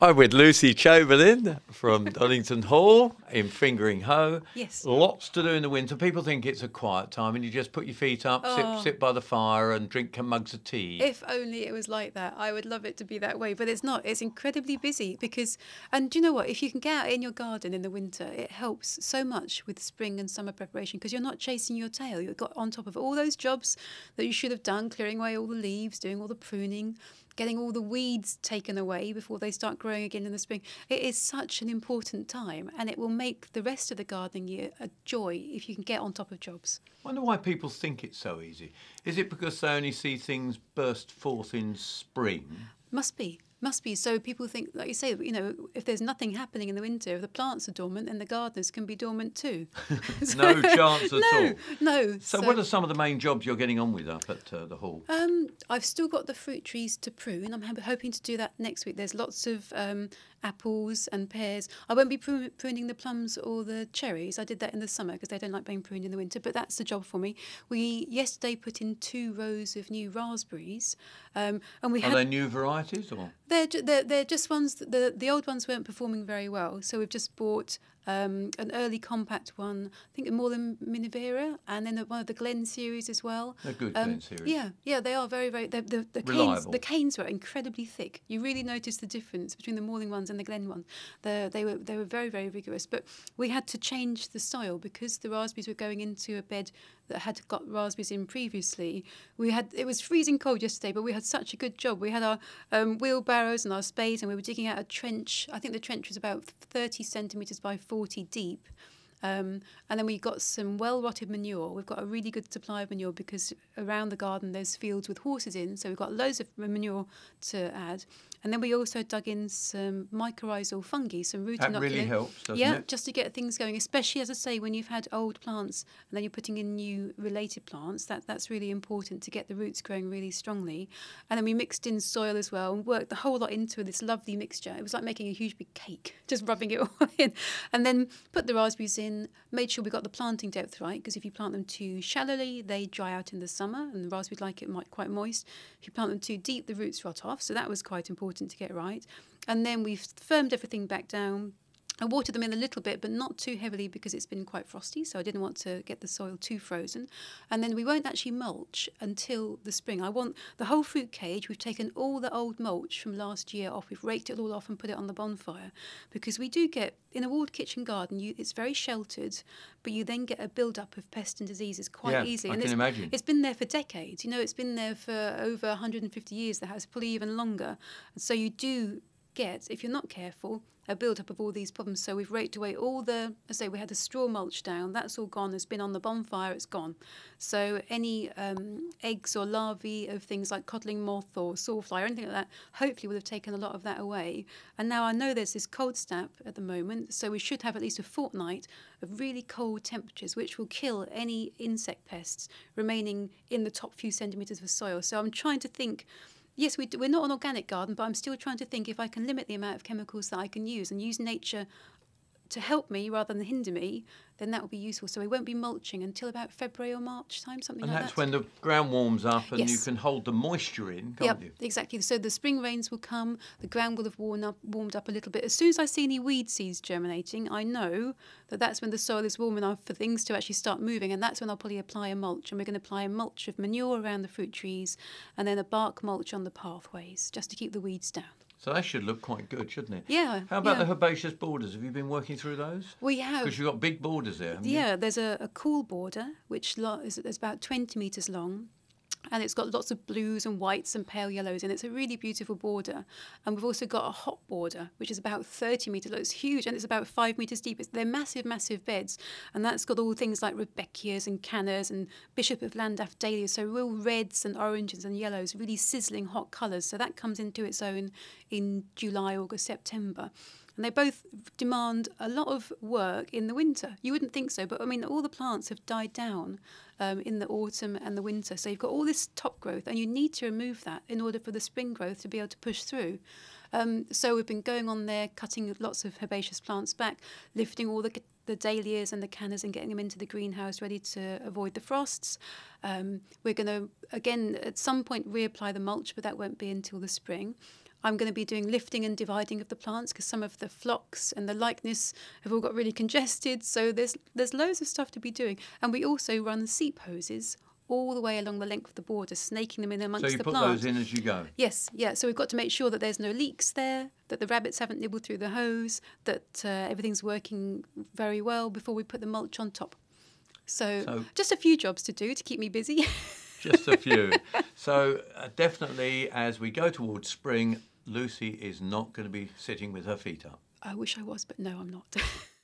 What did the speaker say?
I'm with Lucy Chamberlain from Donington Hall in Fingringhoe. Yes. Lots to do in the winter. People think it's a quiet time and you just put your feet up, Oh. sit, sit by the fire and drink mugs of tea. If only it was like that. I would love it to be that way, but it's not. It's incredibly busy because, and do you know what? If you can get out in your garden in the winter, it helps so much with spring and summer preparation because you're not chasing your tail. You've got on top of all those jobs that you should have done, clearing away all the leaves, doing all the pruning, getting all the weeds taken away before they start growing again in the spring. It is such an important time and it will make the rest of the gardening year a joy if you can get on top of jobs. I wonder why people think it's so easy. Is it because they only see things burst forth in spring? Must be. Must be. So people think, like you say, you know, if there's nothing happening in the winter, if the plants are dormant, then the gardeners can be dormant too. No chance at no, all. No. So, what are some of the main jobs you're getting on with up at uh, the hall? Um, I've still got the fruit trees to prune. I'm ho- hoping to do that next week. There's lots of um, apples and pears. I won't be pruning the plums or the cherries. I did that in the summer because they don't like being pruned in the winter. But that's the job for me. We yesterday put in two rows of new raspberries, um, and we Are had they new varieties or? They're, ju- they're, they're just ones, that the, the old ones weren't performing very well. So we've just bought um, an early compact one, I think more than Minerva, and then one of the Glen series as well. They're good Um, Glen series. Yeah, yeah, they are very, very. The, the, canes, the canes were incredibly thick. You really noticed the difference between the Morning ones and the Glen ones. The, they, were, they were very, very rigorous, But we had to change the soil because the raspberries were going into a bed that had got raspberries in previously. We had it was freezing cold yesterday, but we had such a good job. We had our um, wheelbarrows and our spades, and we were digging out a trench. I think the trench was about thirty centimeters by forty deep. Um, and then we got some well rotted manure. We've got a really good supply of manure because around the garden there's fields with horses in, so we've got loads of manure to add. And then we also dug in some mycorrhizal fungi, some root That really helps, doesn't yeah, it? just to get things going, especially as I say, when you've had old plants and then you're putting in new related plants, that, that's really important to get the roots growing really strongly. And then we mixed in soil as well and worked the whole lot into this lovely mixture. It was like making a huge big cake, just rubbing it all in. And then put the raspberries in, made sure we got the planting depth right, because if you plant them too shallowly, they dry out in the summer, and the raspberries like it might quite moist. If you plant them too deep, the roots rot off. So that was quite important to get right. And then we've firmed everything back down. I watered them in a little bit, but not too heavily because it's been quite frosty, so I didn't want to get the soil too frozen. And then we won't actually mulch until the spring. I want the whole fruit cage. We've taken all the old mulch from last year off. We've raked it all off and put it on the bonfire because we do get in a walled kitchen garden. You, it's very sheltered, but you then get a build up of pests and diseases quite Yeah, easily. I and can it's, imagine. it's been there for decades. You know, it's been there for over 150 years. The house, probably even longer. And so you do if you're not careful, a build up of all these problems. So we've raked away all the, I say, we had the straw mulch down. That's all gone. It's been on the bonfire. It's gone. So any um, eggs or larvae of things like codling moth or sawfly or anything like that, hopefully will have taken a lot of that away. And now I know there's this cold snap at the moment, so we should have at least a fortnight of really cold temperatures, which will kill any insect pests remaining in the top few centimetres of soil. So I'm trying to think yes, we we're not an organic garden, but I'm still trying to think if I can limit the amount of chemicals that I can use and use nature to help me rather than hinder me, then that will be useful. So we won't be mulching until about February or March time, something And like that's when the ground warms up and you can hold the moisture in, can't Yep, you? exactly. So the spring rains will come, the ground will have worn up, warmed up a little bit. As soon as I see any weed seeds germinating, I know that that's when the soil is warm enough for things to actually start moving, and that's when I'll probably apply a mulch. And we're going to apply a mulch of manure around the fruit trees, and then a bark mulch on the pathways, just to keep the weeds down. So that should look quite good, shouldn't it? Yeah. How about yeah. the herbaceous borders? Have you been working through those? We have. Because you've got big borders there, haven't you? Yeah, there's a, a cool border which lo- is, is about 20 metres long. And it's got lots of blues and whites and pale yellows, and it's a really beautiful border. And we've also got a hot border, which is about 30 metres. long It's huge, and it's about five metres deep. It's, they're massive, massive beds, and that's got all things like Rudbeckias and Cannas and Bishop of Llandaff dahlias. So real reds and oranges and yellows, really sizzling hot colours. So that comes into its own in July, August, September and they both demand a lot of work in the winter. You wouldn't think so, but I mean, all the plants have died down um, in the autumn and the winter. So you've got all this top growth, and you need to remove that in order for the spring growth to be able to push through. Um, so we've been going on there, cutting lots of herbaceous plants back, lifting all the the dahlias and the cannas and getting them into the greenhouse ready to avoid the frosts. Um, we're going to again at some point reapply the mulch, but that won't be until the spring. I'm going to be doing lifting and dividing of the plants because some of the phlox and the Lychnis have all got really congested. So there's there's loads of stuff to be doing, and we also run seep hoses all the way along the length of the border, snaking them in amongst the So you the put plant. those in as you go. Yes, yeah. So we've got to make sure that there's no leaks there, that the rabbits haven't nibbled through the hose, that uh, everything's working very well before we put the mulch on top. So, So- just a few jobs to do to keep me busy. Just a few. so uh, definitely, as we go towards spring, Lucy is not going to be sitting with her feet up. I wish I was, but no, I'm not.